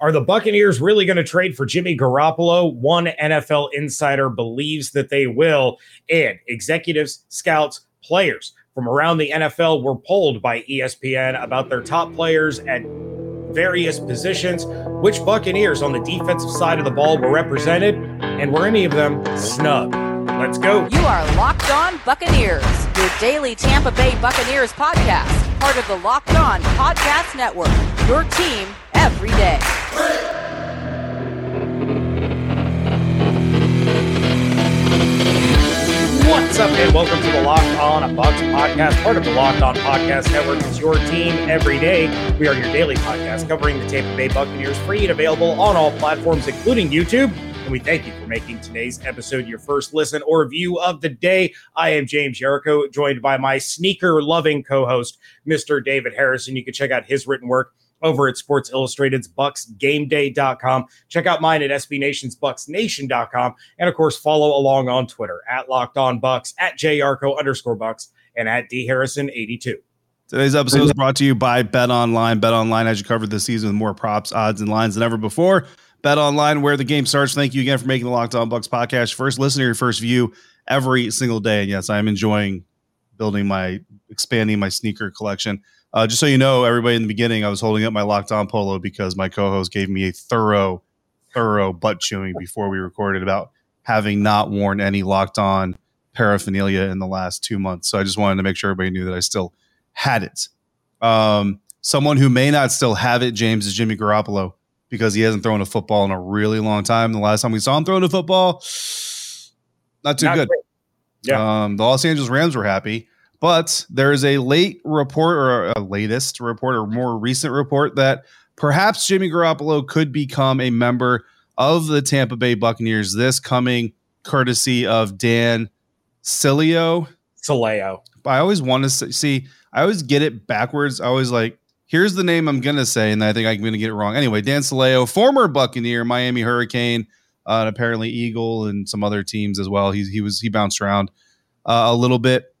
Are the Buccaneers really going to trade for Jimmy Garoppolo? One NFL insider believes that they will. And executives, scouts, players from around the NFL were polled by ESPN about their top players at various positions. Which Buccaneers on the defensive side of the ball were represented? And were any of them snubbed? Let's go. You are Locked On Buccaneers, your daily Tampa Bay Buccaneers podcast, part of the Locked On Podcast Network, your team every day. What's up, and welcome to the Locked On Bucs podcast, part of the Locked On Podcast Network. It's your team every day. We are your daily podcast covering the Tampa Bay Buccaneers, free and available on all platforms, including YouTube. And we thank you for making today's episode your first listen or view of the day. I am James Yarcho, joined by my sneaker loving co host, Mr. David Harrison. You can check out his written work over at Sports Illustrated's BucsGameDay.com. Check out mine at SB Nation's BucsNation.com. And of course, follow along on Twitter at Locked On Bucs, at JArco underscore Bucks, and at D Harrison 82. Today's episode is brought to you by Bet Online. Bet Online has you covered this season with more props, odds, and lines than ever before. Bet Online, where the game starts. Thank you again for making the Locked On Bucs podcast first listener, your first view every single day. And yes, I am enjoying building my, expanding my sneaker collection. Uh, just so you know, everybody in the beginning, I was holding up my locked on polo because my co-host gave me a thorough, thorough butt chewing before we recorded about having not worn any locked on paraphernalia in the last two months. So I just wanted to make sure everybody knew that I still had it. Um, someone who may not still have it, James, is Jimmy Garoppolo because he hasn't thrown a football in a really long time. The last time we saw him throwing a football, not too not good. Great. Yeah. Um, the Los Angeles Rams were happy. But there is a late report or a latest report or more recent report that perhaps Jimmy Garoppolo could become a member of the Tampa Bay Buccaneers this coming courtesy of Dan Sileo. Sileo. I always want to see, I always get it backwards. I always like, here's the name I'm going to say, and I think I'm going to get it wrong. Anyway, Dan Sileo, former Buccaneer, Miami Hurricane, uh, and apparently Eagle and some other teams as well. He, he was, he bounced around uh, a little bit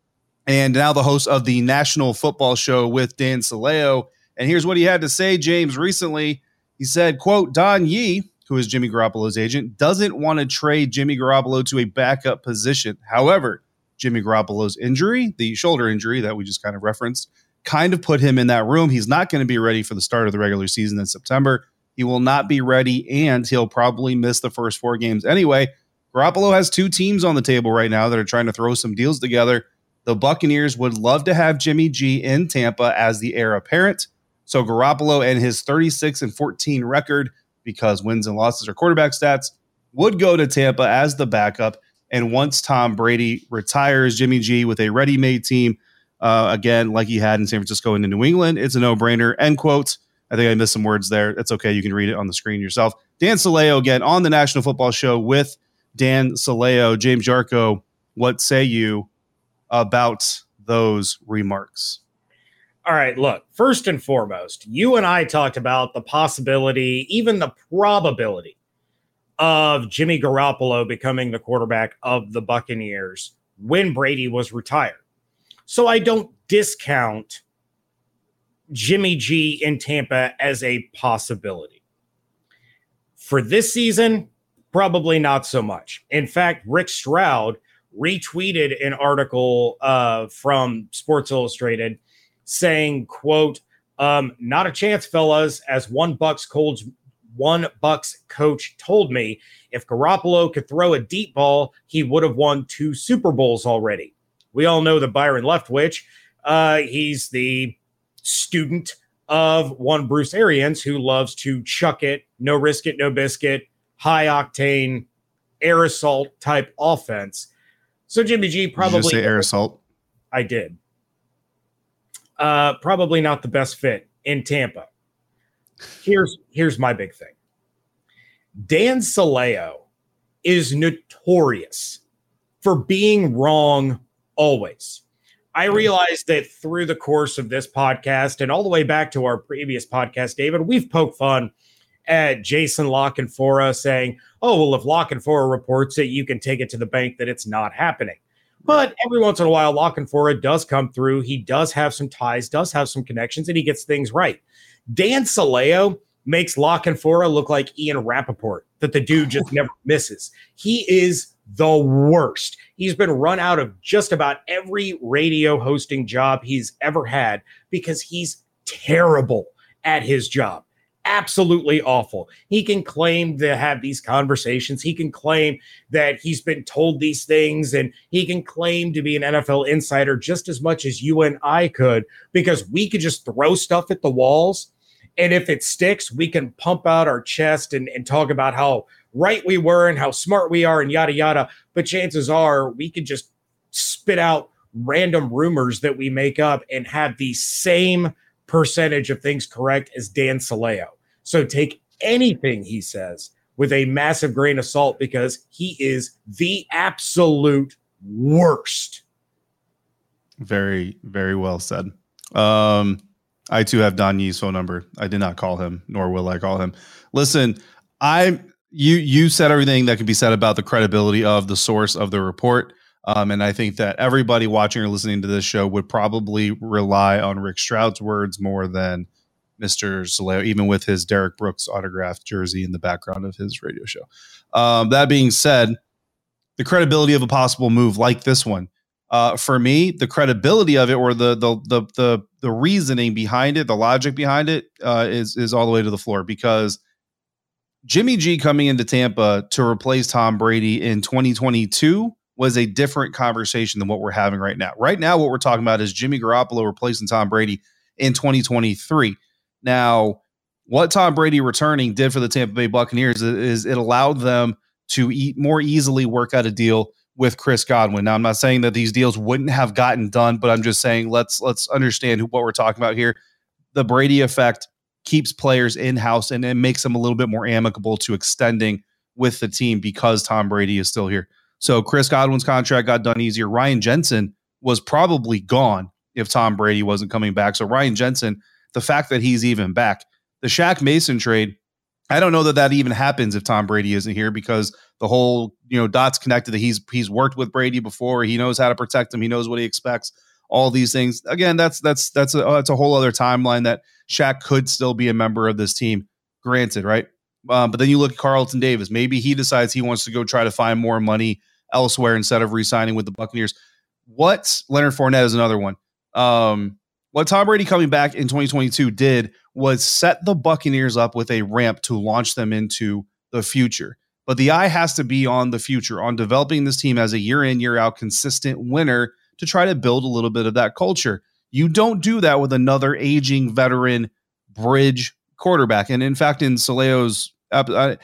and now the host of the National Football Show with Dan Sileo. And here's what he had to say, James, recently. He said, quote, Don Yee, who is Jimmy Garoppolo's agent, doesn't want to trade Jimmy Garoppolo to a backup position. However, Jimmy Garoppolo's injury, the shoulder injury that we just kind of referenced, kind of put him in that room. He's not going to be ready for the start of the regular season in September. He will not be ready, and he'll probably miss the first four games anyway. Garoppolo has two teams on the table right now that are trying to throw some deals together. The Buccaneers would love to have Jimmy G in Tampa as the heir apparent. So Garoppolo and his 36 and 14 record, because wins and losses are quarterback stats, would go to Tampa as the backup. And once Tom Brady retires, Jimmy G with a ready-made team, uh, again, like he had in San Francisco and in New England, it's a no-brainer. End quote. I think I missed some words there. It's okay. You can read it on the screen yourself. Dan Sileo again on the National Football Show with Dan Sileo. James Yarcho, what say you about those remarks? All right, look, first and foremost, you and I talked about the possibility, even the probability of Jimmy Garoppolo becoming the quarterback of the Buccaneers when Brady was retired. So I don't discount Jimmy G in Tampa as a possibility. For this season, probably not so much. In fact, Rick Stroud retweeted an article uh, from Sports Illustrated saying, "quote um, Not a chance, fellas. As one Bucks coach, one Bucs coach told me, if Garoppolo could throw a deep ball, he would have won two Super Bowls already. We all know the Byron Leftwich. Uh, he's the student of one Bruce Arians who loves to chuck it, no risk it, no biscuit, high octane, air assault type offense. So Jimmy G probably Did say air assault. I did. Uh, probably not the best fit in Tampa. Here's here's my big thing. Dan Sileo is notorious for being wrong always. I realized that through the course of this podcast and all the way back to our previous podcast, David, we've poked fun at Jason La Canfora saying, oh, well, if La Canfora reports it, you can take it to the bank that it's not happening. But every once in a while, La Canfora does come through. He does have some ties, does have some connections, and he gets things right. Dan Sileo makes La Canfora look like Ian Rapoport, that the dude just never misses. He is the worst. He's been run out of just about every radio hosting job he's ever had because he's terrible at his job. Absolutely awful. He can claim to have these conversations. He can claim that he's been told these things and he can claim to be an NFL insider just as much as you and I could because we could just throw stuff at the walls. And if it sticks, we can pump out our chest and, and talk about how right we were and how smart we are and yada yada. But chances are we could just spit out random rumors that we make up and have the same percentage of things correct as Dan Saleo. So take anything he says with a massive grain of salt because he is the absolute worst. Very, very well said. Um, I too have Don phone number. I did not call him, nor will I call him. Listen, I you you said everything that could be said about the credibility of the source of the report. Um, and I think that everybody watching or listening to this show would probably rely on Rick Stroud's words more than Mr. Saleo, even with his Derrick Brooks autographed jersey in the background of his radio show. Um, that being said, the credibility of a possible move like this one, uh, for me, the credibility of it or the the the the, the reasoning behind it, the logic behind it, uh, is is all the way to the floor because Jimmy G coming into Tampa to replace Tom Brady in 2022 was a different conversation than what we're having right now. Right now, what we're talking about is Jimmy Garoppolo replacing Tom Brady in 2023. Now, what Tom Brady returning did for the Tampa Bay Buccaneers is, it allowed them to eat more easily work out a deal with Chris Godwin. Now, I'm not saying that these deals wouldn't have gotten done, but I'm just saying let's let's understand what we're talking about here. The Brady effect keeps players in house and it makes them a little bit more amicable to extending with the team because Tom Brady is still here. So Chris Godwin's contract got done easier. Ryan Jensen was probably gone if Tom Brady wasn't coming back. So Ryan Jensen, the fact that he's even back, the Shaq Mason trade, I don't know that that even happens if Tom Brady isn't here because the whole you know dots connected that he's he's worked with Brady before. He knows how to protect him. He knows what he expects. All these things. Again, that's that's that's a that's a whole other timeline that Shaq could still be a member of this team. Granted, right? Um, but then you look at Carlton Davis. Maybe he decides he wants to go try to find more money elsewhere instead of re-signing with the Buccaneers. What Leonard Fournette is another one. Um, what Tom Brady coming back in 2022 did was set the Buccaneers up with a ramp to launch them into the future. But the eye has to be on the future, on developing this team as a year in, year out consistent winner to try to build a little bit of that culture. You don't do that with another aging veteran bridge quarterback. And in fact, in Saleo's, uh,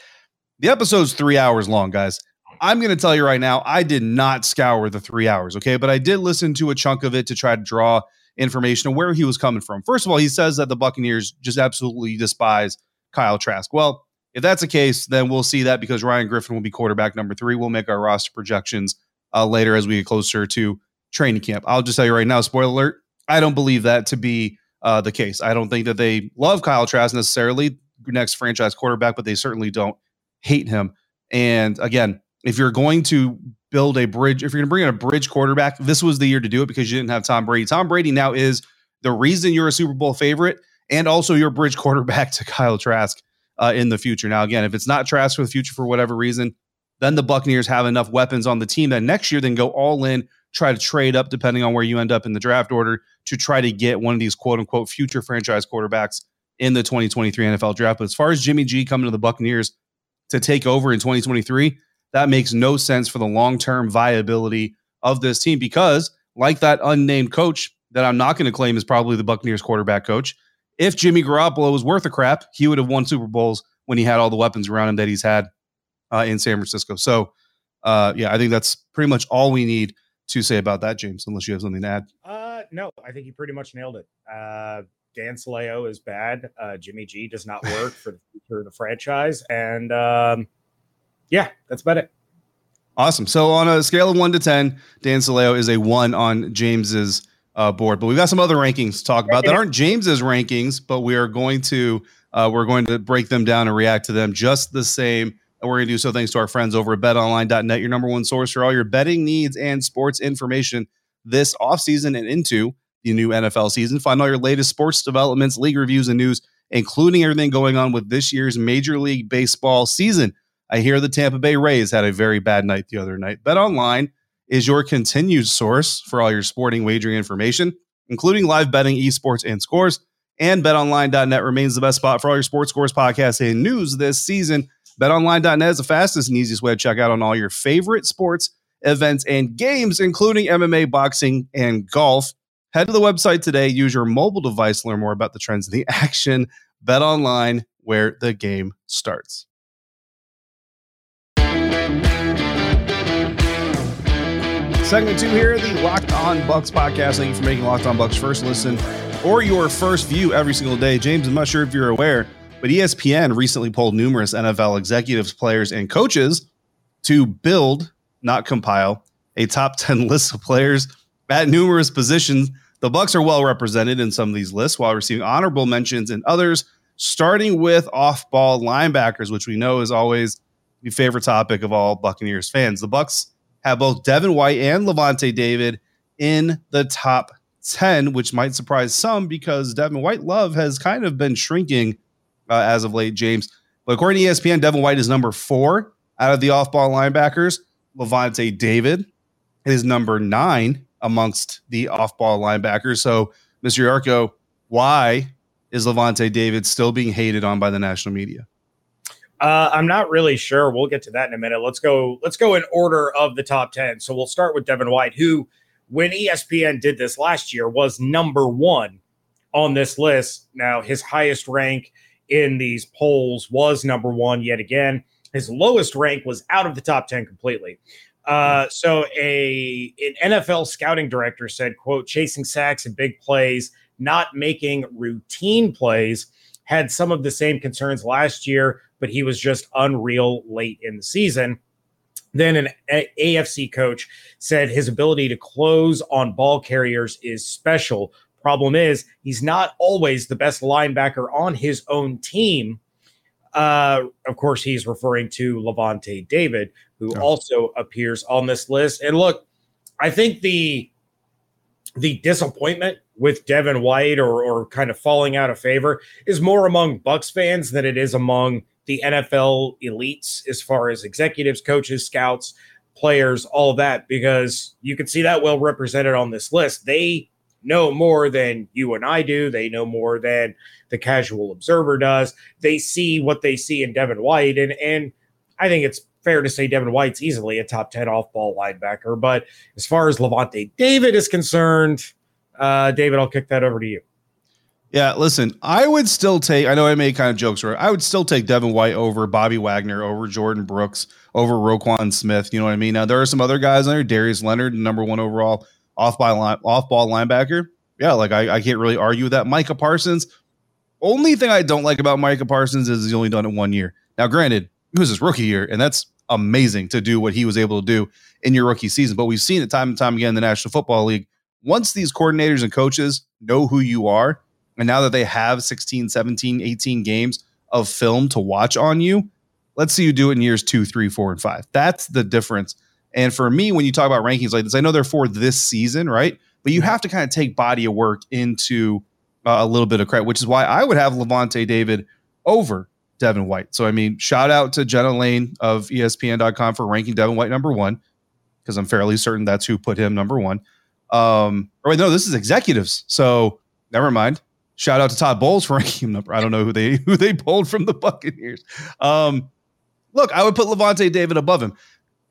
the episode's three hours long, guys. I'm going to tell you right now, I did not scour the three hours, okay? But I did listen to a chunk of it to try to draw information on where he was coming from. First of all, he says that the Buccaneers just absolutely despise Kyle Trask. Well, if that's the case, then we'll see that because Ryan Griffin will be quarterback number three. We'll make our roster projections uh, later as we get closer to training camp. I'll just tell you right now, spoiler alert, I don't believe that to be uh, the case. I don't think that they love Kyle Trask necessarily, next franchise quarterback, but they certainly don't hate him. And again, if you're going to build a bridge, if you're going to bring in a bridge quarterback, this was the year to do it because you didn't have Tom Brady. Tom Brady now is the reason you're a Super Bowl favorite and also your bridge quarterback to Kyle Trask uh, in the future. Now, again, if it's not Trask for the future for whatever reason, then the Buccaneers have enough weapons on the team that next year then go all in try to trade up depending on where you end up in the draft order to try to get one of these quote unquote future franchise quarterbacks in the 2023 NFL draft. But as far as Jimmy G coming to the Buccaneers to take over in 2023, that makes no sense for the long term viability of this team because, like that unnamed coach that I'm not going to claim is probably the Buccaneers quarterback coach, if Jimmy Garoppolo was worth a crap, he would have won Super Bowls when he had all the weapons around him that he's had uh, in San Francisco. So, uh, yeah, I think that's pretty much all we need to say about that, James, unless you have something to add. Uh, no, I think you pretty much nailed it. Uh, Dan Saleo is bad. Uh, Jimmy G does not work for the future of the franchise. And um, yeah, that's about it. Awesome. So on a scale of one to 10, Dan Saleo is a one on James's uh, board. But we've got some other rankings to talk about that aren't James's rankings, but we are going to uh, we're going to break them down and react to them just the same and we're going to do so thanks to our friends over at betonline.net, your number one source for all your betting needs and sports information this offseason and into the new NFL season. Find all your latest sports developments, league reviews, and news including everything going on with this year's Major League Baseball season. I hear the Tampa Bay Rays had a very bad night the other night. Bet online is your continued source for all your sporting wagering information, including live betting, esports, and scores. And betonline.net remains the best spot for all your sports scores, podcasts, and news this season. BetOnline.net is the fastest and easiest way to check out on all your favorite sports events and games, including MMA, boxing, and golf. Head to the website today. Use your mobile device to learn more about the trends in the action. Bet online, where the game starts. Segment two here, the Locked On Bucs podcast. Thank you for making Locked On Bucs first listen or your first view every single day. James, I'm not sure if you're aware, but ESPN recently polled numerous NFL executives, players, and coaches to build, not compile, a top 10 list of players at numerous positions. The Bucs are well represented in some of these lists while receiving honorable mentions in others, starting with off-ball linebackers, which we know is always the favorite topic of all Buccaneers fans. The Bucs have both Devin White and Lavonte David in the top 10, which might surprise some because Devin White love has kind of been shrinking uh, as of late, James. But according to ESPN, Devin White is number four out of the off ball linebackers. Lavonte David is number nine amongst the off ball linebackers. So, Mr. Yarcho, why is Lavonte David still being hated on by the national media? Uh, I'm not really sure. We'll get to that in a minute. Let's go. Let's go in order of the top ten. So we'll start with Devin White, who, when ESPN did this last year, was number one on this list. Now his highest rank in these polls was number one yet again. His lowest rank was out of the top ten completely. Uh, so a an NFL scouting director said, "quote Chasing sacks and big plays, not making routine plays." Had some of the same concerns last year but he was just unreal late in the season. Then an A- AFC coach said his ability to close on ball carriers is special. Problem is, he's not always the best linebacker on his own team. Uh, of course, he's referring to Lavonte David, who oh. also appears on this list. And look, I think the the disappointment with Devin White or or kind of falling out of favor is more among Bucs fans than it is among the NFL elites as far as executives, coaches, scouts, players, all that, because you can see that well represented on this list. They know more than you and I do. They know more than the casual observer does. They see what they see in Devin White. And and I think it's fair to say Devin White's easily a top 10 off ball linebacker. But as far as Lavonte David is concerned, uh, David, I'll kick that over to you. Yeah, listen, I would still take, I know I made kind of jokes, right? I would still take Devin White over Bobby Wagner, over Jordyn Brooks, over Roquan Smith. You know what I mean? Now, there are some other guys on there. Darius Leonard, number one overall off by line, off ball linebacker. Yeah, like I, I can't really argue that. Micah Parsons. Only thing I don't like about Micah Parsons is he's only done it one year. Now, granted, it was his rookie year, and that's amazing to do what he was able to do in your rookie season. But we've seen it time and time again in the National Football League. Once these coordinators and coaches know who you are, and now that they have 16, 17, 18 games of film to watch on you, let's see you do it in years two, three, four, and five. That's the difference. And for me, when you talk about rankings like this, I know they're for this season, right? But you have to kind of take body of work into uh, a little bit of credit, which is why I would have Lavonte David over Devin White. So, I mean, shout out to Jenna Laine of ESPN.com for ranking Devin White number one, because I'm fairly certain that's who put him number one. Um, or wait, no, this is executives. So, never mind. Shout out to Todd Bowles for ranking him number. I don't know who they who they pulled from the Buccaneers. Um, look, I would put Lavonte David above him.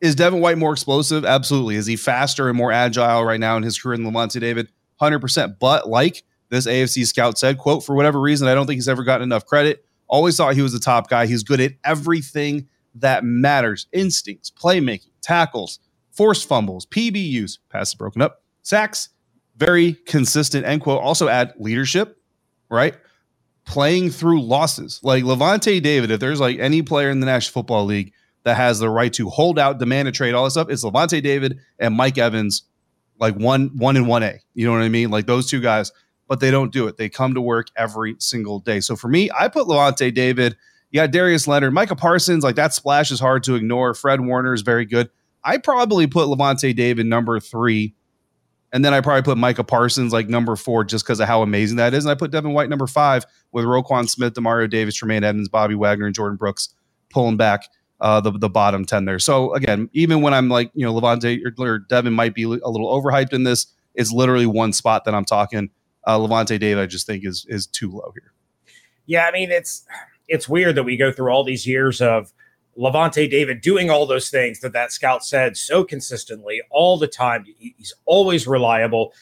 Is Devin White more explosive? Absolutely. Is he faster and more agile right now in his career than Lavonte David? 100%. But like this AFC scout said, quote, for whatever reason, I don't think he's ever gotten enough credit. Always thought he was the top guy. He's good at everything that matters instincts, playmaking, tackles, forced fumbles, PBUs, passes broken up, sacks, very consistent, end quote. Also add leadership, right? Playing through losses. Like Lavonte David, if there's like any player in the National Football League that has the right to hold out, demand a trade, all this stuff, it's Lavonte David and Mike Evans, like one one in one A. You know what I mean? Like those two guys, but they don't do it. They come to work every single day. So for me, I put Lavonte David. You got Darius Leonard, Micah Parsons, like that splash is hard to ignore. Fred Warner is very good. I probably put Lavonte David number three And then I probably put Micah Parsons like number four just because of how amazing that is. And I put Devin White number five with Roquan Smith, Demario Davis, Tremaine Edmunds, Bobby Wagner, and Jordyn Brooks pulling back uh, the, the bottom 10 there. So again, even when I'm like, you know, Lavonte or, or Devin might be a little overhyped in this, it's literally one spot that I'm talking. Uh, Lavonte David, I just think is is too low here. Yeah, I mean it's it's weird that we go through all these years of Lavonte David doing all those things that that scout said so consistently all the time. He's always reliable,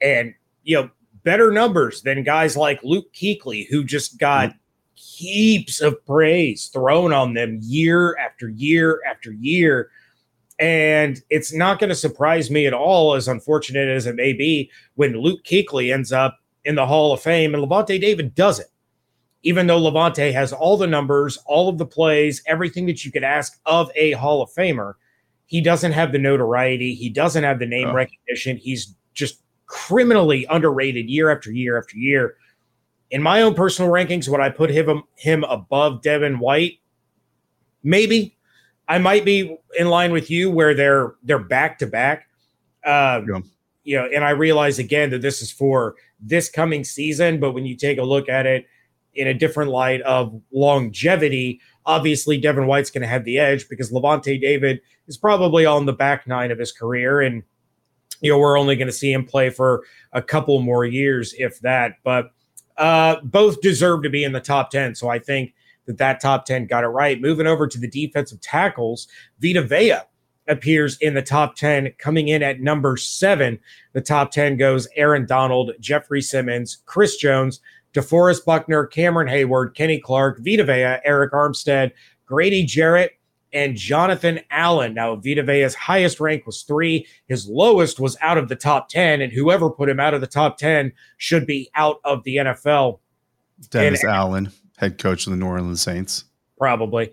and you know better numbers than guys like Luke Kuechly, who just got mm-hmm. heaps of praise thrown on them year after year after year. And it's not going to surprise me at all, as unfortunate as it may be, when Luke Kuechly ends up in the Hall of Fame and Lavonte David doesn't even though Lavonte has all the numbers, all of the plays, everything that you could ask of a Hall of Famer, he doesn't have the notoriety. He doesn't have the name oh. recognition. He's just criminally underrated year after year after year. In my own personal rankings, would I put him him above Devin White? Maybe. I might be in line with you where they're they're back to back. Uh, yeah. You know, and I realize again that this is for this coming season, but when you take a look at it, in a different light of longevity. Obviously, Devin White's going to have the edge because Lavonte David is probably on the back nine of his career. And, you know, we're only going to see him play for a couple more years, if that. But uh, both deserve to be in the top 10. So I think that that top 10 got it right. Moving over to the defensive tackles, Vita Vea appears in the top 10, coming in at number seven. The top 10 goes Aaron Donald, Jeffrey Simmons, Chris Jones, DeForest Buckner, Cameron Heyward, Kenny Clark, Vita Vea, Arik Armstead, Grady Jarrett, and Jonathan Allen. Now, Vita Vea's highest rank was three. His lowest was out of the top 10, and whoever put him out of the top 10 should be out of the NFL. Dennis and, Allen, head coach of the New Orleans Saints. Probably.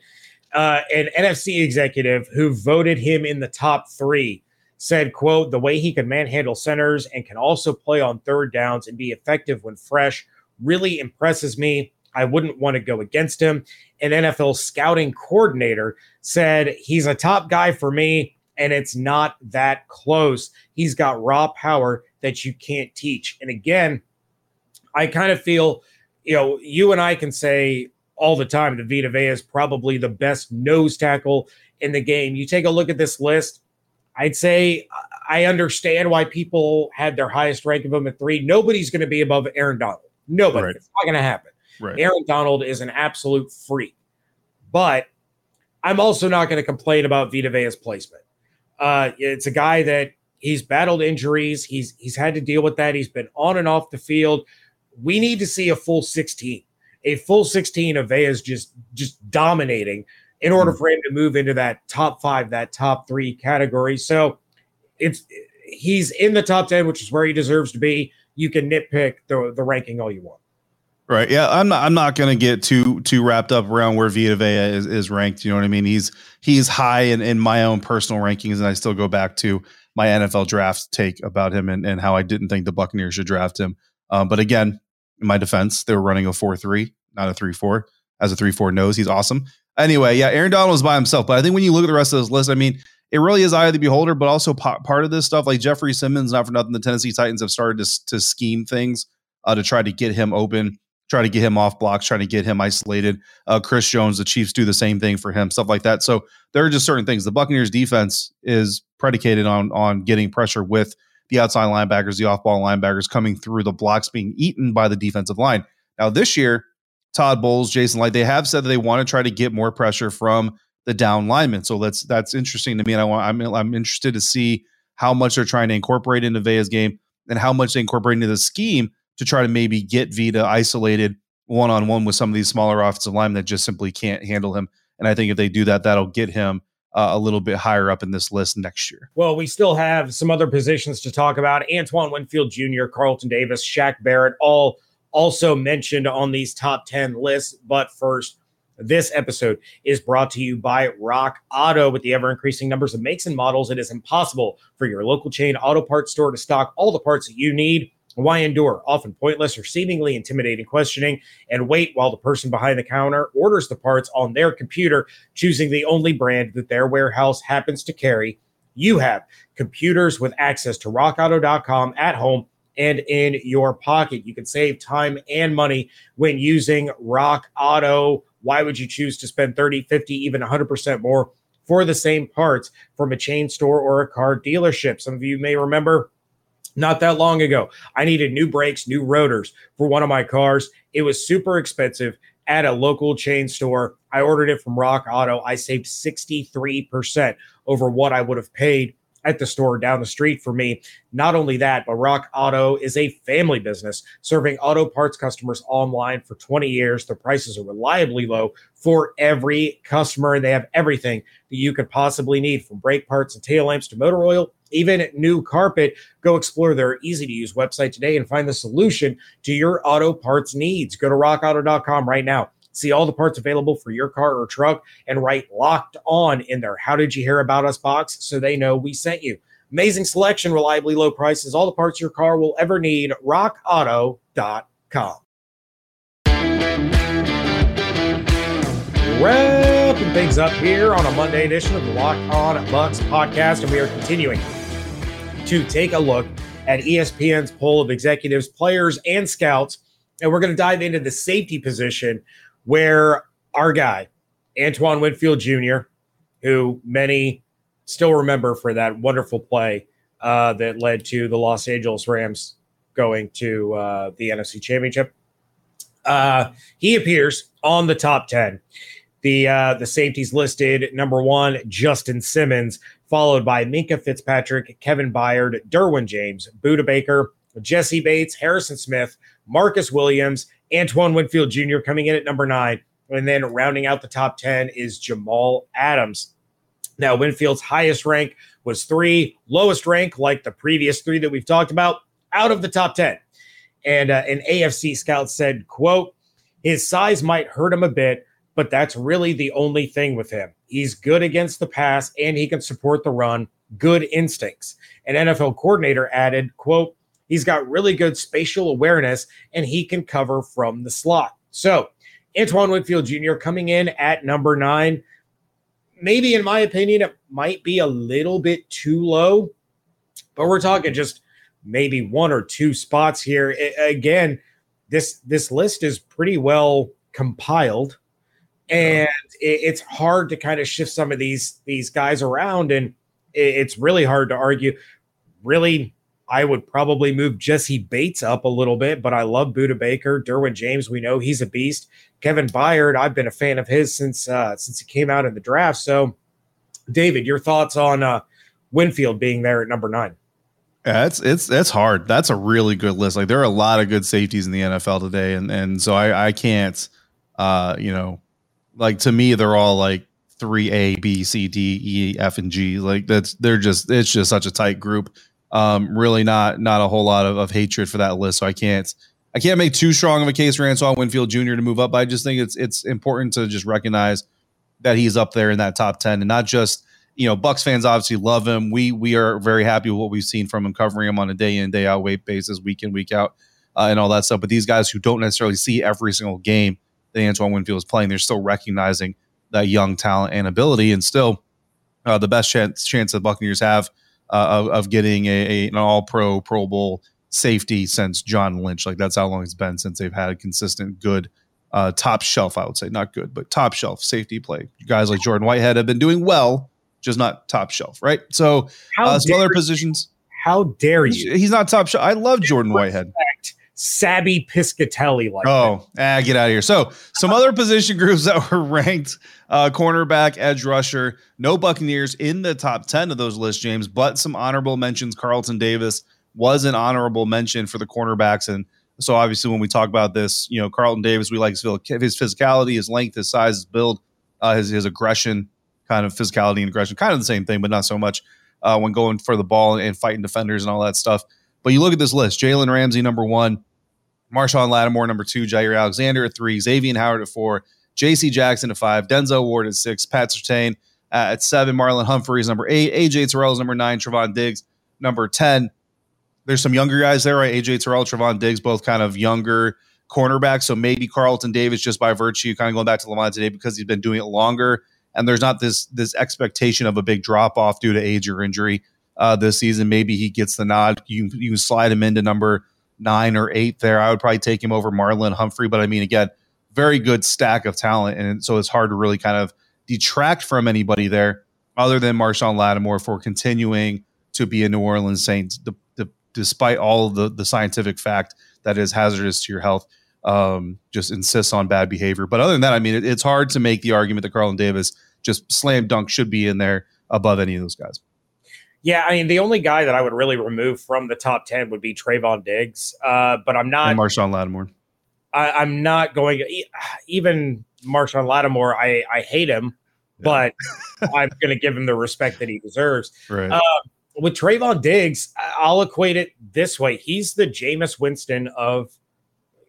Uh, an NFC executive who voted him in the top three said, quote, the way he can manhandle centers and can also play on third downs and be effective when fresh really impresses me. I wouldn't want to go against him. An NFL scouting coordinator said he's a top guy for me, and it's not that close. He's got raw power that you can't teach. And again, I kind of feel, you know, you and I can say all the time that Vita Vea is probably the best nose tackle in the game. You take a look at this list, I'd say I understand why people had their highest rank of him at three. Nobody's going to be above Aaron Donald. Nobody. Right. It's not going to happen. Right. Aaron Donald is an absolute freak. But I'm also not going to complain about Vita Vea's placement. Uh, it's a guy that he's battled injuries. He's he's had to deal with that. He's been on and off the field. We need to see a full 16. A full 16 of Vea's just just dominating in order mm. for him to move into that top five, that top three category. So it's he's in the top 10, which is where he deserves to be you can nitpick the the ranking all you want. Right. Yeah. I'm not. I'm not to get too too wrapped up around where Vita Vea is, is ranked. You know what I mean? He's he's high in, in my own personal rankings, and I still go back to my NFL draft take about him and, and how I didn't think the Buccaneers should draft him. Um, but again, in my defense, they were running a four three, not a three four. As a three four knows, he's awesome. Anyway, yeah, Aaron Donald was by himself, but I think when you look at the rest of this list, I mean, it really is eye of the beholder, but also part of this stuff, like Jeffrey Simmons, not for nothing, the Tennessee Titans have started to, to scheme things uh, to try to get him open, try to get him off blocks, try to get him isolated. Uh, Chris Jones, the Chiefs do the same thing for him, stuff like that. So there are just certain things. The Buccaneers defense is predicated on on getting pressure with the outside linebackers, the off ball linebackers coming through the blocks being eaten by the defensive line. Now this year, Todd Bowles, Jason Licht, they have said that they want to try to get more pressure from the down lineman. So that's that's interesting to me, and I want I'm I'm interested to see how much they're trying to incorporate into Vea's game and how much they incorporate into the scheme to try to maybe get Vita isolated one on one with some of these smaller offensive linemen that just simply can't handle him. And I think if they do that, that'll get him uh, a little bit higher up in this list next year. Well, we still have some other positions to talk about. Antoine Winfield Jr., Carlton Davis, Shaq Barrett, all also mentioned on these top 10 lists. But first, this episode is brought to you by Rock Auto. With the ever increasing numbers of makes and models, it is impossible for your local chain auto parts store to stock all the parts that you need. Why endure often pointless or seemingly intimidating questioning and wait while the person behind the counter orders the parts on their computer, choosing the only brand that their warehouse happens to carry? you have computers with access to rockauto.com at home and in your pocket. You can save time and money when using Rock Auto. Why would you choose to spend 30, 50, even 100% more for the same parts from a chain store or a car dealership? Some of you may remember not that long ago, I needed new brakes, new rotors for one of my cars. It was super expensive at a local chain store. I ordered it from Rock Auto. I saved 63% over what I would have paid at the store down the street for me. Not only that, but Rock Auto is a family business serving auto parts customers online for 20 years. The prices are reliably low for every customer. And they have everything that you could possibly need from brake parts and tail lamps to motor oil, even new carpet. Go explore their easy to use website today and find the solution to your auto parts needs. Go to rockauto.com right now see all the parts available for your car or truck, and write locked on in there. How did you hear about us box so they know we sent you? Amazing selection, reliably low prices, all the parts your car will ever need. RockAuto.com. Wrapping things up here on a Monday edition of the Locked On Bucs podcast, and we are continuing to take a look at ESPN's poll of executives, players, and scouts. And we're going to dive into the safety position where our guy, Antoine Winfield Jr., who many still remember for that wonderful play uh, that led to the Los Angeles Rams going to uh, the NFC Championship. Uh, he appears on the top 10. The uh, the safeties listed number one, Justin Simmons, followed by Minkah Fitzpatrick, Kevin Byard, Derwin James, Budda Baker, Jessie Bates, Harrison Smith, Marcus Williams, Antoine Winfield Jr. coming in at number nine. And then rounding out the top 10 is Jamal Adams. Now, Winfield's highest rank was three, lowest rank, like the previous three that we've talked about, out of the top 10. And uh, an AFC scout said, quote, his size might hurt him a bit, but that's really the only thing with him. He's good against the pass and he can support the run, good instincts. An NFL coordinator added, quote, He's got really good spatial awareness and he can cover from the slot. So, Antoine Winfield Jr. coming in at number nine. Maybe, in my opinion, it might be a little bit too low, but we're talking just maybe one or two spots here. Again, this this list is pretty well compiled, and it, it's hard to kind of shift some of these these guys around, and it, it's really hard to argue. Really, I would probably move Jessie Bates up a little bit, but I love Budda Baker, Derwin James. We know he's a beast. Kevin Byard, I've been a fan of his since uh, since he came out in the draft. So, David, your thoughts on uh, Winfield being there at number nine? Yeah, it's it's it's hard. That's a really good list. Like there are a lot of good safeties in the NFL today, and and so I I can't, uh, you know, like to me they're all like three A B C D E F and G. Like that's they're just it's just such a tight group um, really not not a whole lot of, of hatred for that list. So I can't I can't make too strong of a case for Antoine Winfield Jr. to move up. But I just think it's it's important to just recognize that he's up there in that top ten, and not just you know Bucs fans obviously love him. We we are very happy with what we've seen from him, covering him on a day in day out weight basis, week in week out, uh, and all that stuff. But these guys who don't necessarily see every single game that Antoine Winfield is playing, they're still recognizing that young talent and ability, and still uh, the best chance chance the Buccaneers have of, of, getting a, a, an all pro Pro Bowl safety since John Lynch. Like that's how long it's been since they've had a consistent, good, uh, top shelf. I would say not good, but top shelf safety play. Guys like Jordan Whitehead have been doing well, just not top shelf, right? So uh, some other positions. How dare you? He's, he's not top shelf. I love Jordan Whitehead. Sabby Piscatelli like oh ah, get out of here. So some other position groups that were ranked uh, cornerback edge rusher no buccaneers in the top 10 of those lists james but some honorable mentions. Carlton davis was an honorable mention for the cornerbacks and so obviously when we talk about this you know carlton davis we like his, his physicality his length his size his build uh, his, his aggression kind of physicality and aggression kind of the same thing but not so much uh, when going for the ball and fighting defenders and all that stuff. But you look at this list Jalen Ramsey, number one, Marshon Lattimore, number two, Jaire Alexander at three, Xavier Howard at four, J.C. Jackson at five, Denzel Ward at six, Pat Surtain uh, at seven, Marlon Humphreys number eight, AJ Terrell is number nine, Trevon Diggs number 10. There's some younger guys there, right? AJ Terrell, Trevon Diggs, both kind of younger cornerbacks. So maybe Carlton Davis, just by virtue, kind of going back to Lavonte David because he's been doing it longer and there's not this this expectation of a big drop off due to age or injury uh, this season. Maybe he gets the nod. You you slide him into number nine or eight there. I would probably take him over Marlon Humphrey, but I mean, again, very good stack of talent, and so it's hard to really kind of detract from anybody there other than Marshon Lattimore for continuing to be a New Orleans Saints, the, the, despite all the the scientific fact that is hazardous to your health. Um, just insists on bad behavior. But other than that, I mean, it, it's hard to make the argument that Carlton Davis just slam dunk should be in there above any of those guys. Yeah, I mean, the only guy that I would really remove from the top 10 would be Trevon Diggs. Uh, but I'm not. And Marshon Lattimore. I, am not going. Even Marshon Lattimore, I, I hate him, yeah. but I'm going to give him the respect that he deserves. Right. Uh, with Trevon Diggs, I'll equate it this way. He's the Jameis Winston of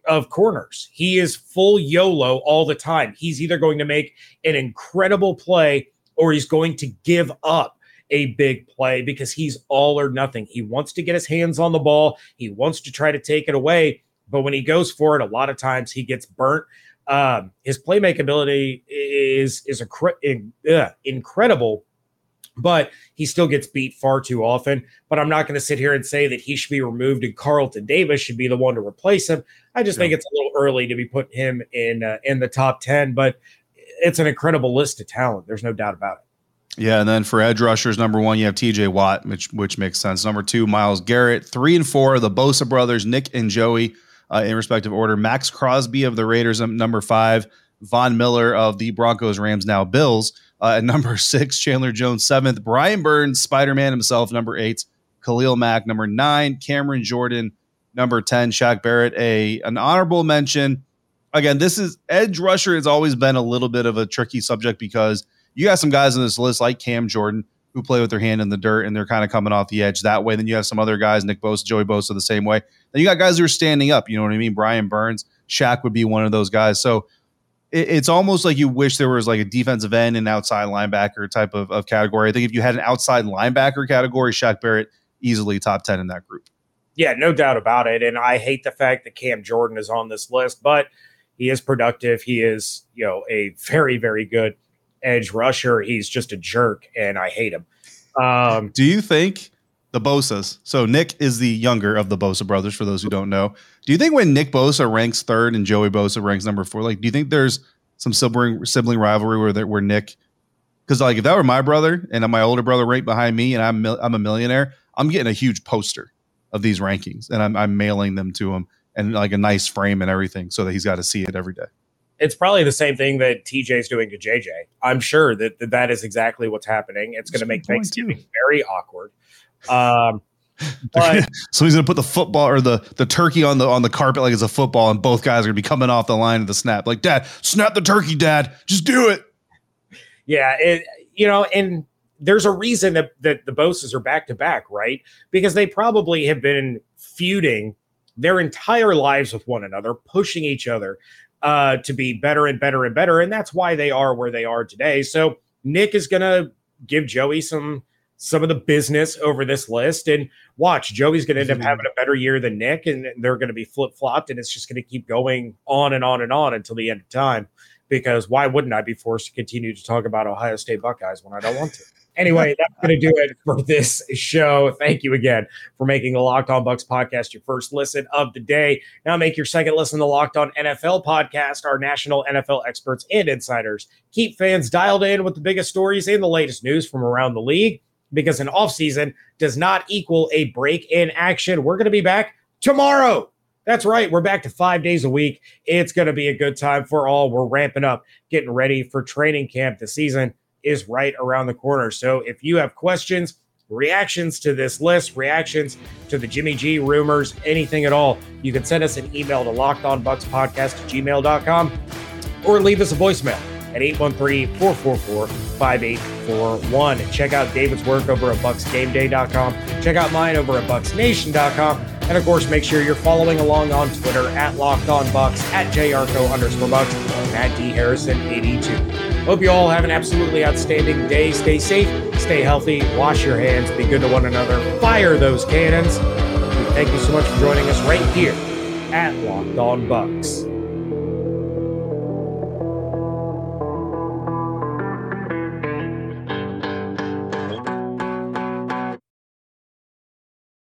of corners. He is full YOLO all the time. He's either going to make an incredible play or he's going to give up a big play because he's all or nothing. He wants to get his hands on the ball, he wants to try to take it away. But when he goes for it, a lot of times he gets burnt. Um, his playmaking ability is is a, uh, incredible, but he still gets beat far too often. But I'm not going to sit here and say that he should be removed and Carlton Davis should be the one to replace him. I just yeah. think it's a little early to be putting him in uh, in the top ten, but it's an incredible list of talent. There's no doubt about it. Yeah, and then for edge rushers, number one, you have T.J. Watt, which which makes sense. Number two, Myles Garrett. Three and four, the Bosa brothers, Nick and Joey, uh, in respective order. Maxx Crosby of the Raiders, number five. Von Miller of the Broncos, Rams, now Bills. Uh, at number six, Chandler Jones, seventh. Brian Burns, Spider Man himself, number eight. Khalil Mack, number nine. Cameron Jordan, number 10. Shaq Barrett, a an honorable mention. Again, this is edge rusher has always been a little bit of a tricky subject because you got some guys on this list like Cam Jordan who play with their hand in the dirt and they're kind of coming off the edge that way. Then you have some other guys, Nick Bosa, Joey Bosa, the same way. Then you got guys who are standing up. You know what I mean? Brian Burns, Shaq would be one of those guys. So it, it's almost like you wish there was like a defensive end and outside linebacker type of, of category. I think if you had an outside linebacker category, Shaq Barrett easily top 10 in that group. Yeah, no doubt about it. And I hate the fact that Cam Jordan is on this list, but he is productive. He is, you know, a very, very good edge rusher. He's just a jerk, and I hate him. Um, Do you think the Bosas? So Nick is the younger of the Bosa brothers. For those who don't know, do you think when Nick Bosa ranks third and Joey Bosa ranks number four, like, do you think there's some sibling sibling rivalry where where Nick? Because like if that were my brother and my older brother right behind me, and I'm I'm a millionaire, I'm getting a huge poster of these rankings, and I'm I'm mailing them to him and like a nice frame and everything, so that he's got to see it every day it's probably the same thing that TJ is doing to JJ. I'm sure that that, that is exactly what's happening. It's going to make Thanksgiving too. very awkward. Um, but, so he's going to put the football or the the turkey on the on the carpet like it's a football, and both guys are going to be coming off the line of the snap. Like, Dad, snap the turkey, Dad. Just do it. Yeah, it, you know, and there's a reason that that the Bosas are back to back, right? Because they probably have been feuding their entire lives with one another, pushing each other uh, to be better and better and better. And that's why they are where they are today. So Nick is going to give Joey some some of the business over this list and watch Joey's going to end up having a better year than Nick and they're going to be flip-flopped and it's just going to keep going on and on and on until the end of time because why wouldn't I be forced to continue to talk about Ohio State Buckeyes when I don't want to? Anyway, that's going to do it for this show. Thank you again for making the Locked On Bucs podcast your first listen of the day. Now make your second listen to the Locked On NFL podcast. Our national NFL experts and insiders keep fans dialed in with the biggest stories and the latest news from around the league because an offseason does not equal a break in action. We're going to be back tomorrow. That's right. We're back to five days a week. It's going to be a good time for all. We're ramping up, getting ready for training camp. this season is right around the corner. So if you have questions, reactions to this list, reactions to the Jimmy G rumors, anything at all, you can send us an email to lockedonbuckspodcast at gmail.com or leave us a voicemail at 813-444-5841. Check out David's work over at bucsgameday.com. Check out mine over at bucsnation.com. And of course, make sure you're following along on Twitter at Locked On Bucs, at jarco underscore Bucs, and at D Harrison 82. Hope you all have an absolutely outstanding day. Stay safe, stay healthy, wash your hands, be good to one another, fire those cannons. thank you so much for joining us right here at Locked On Bucs.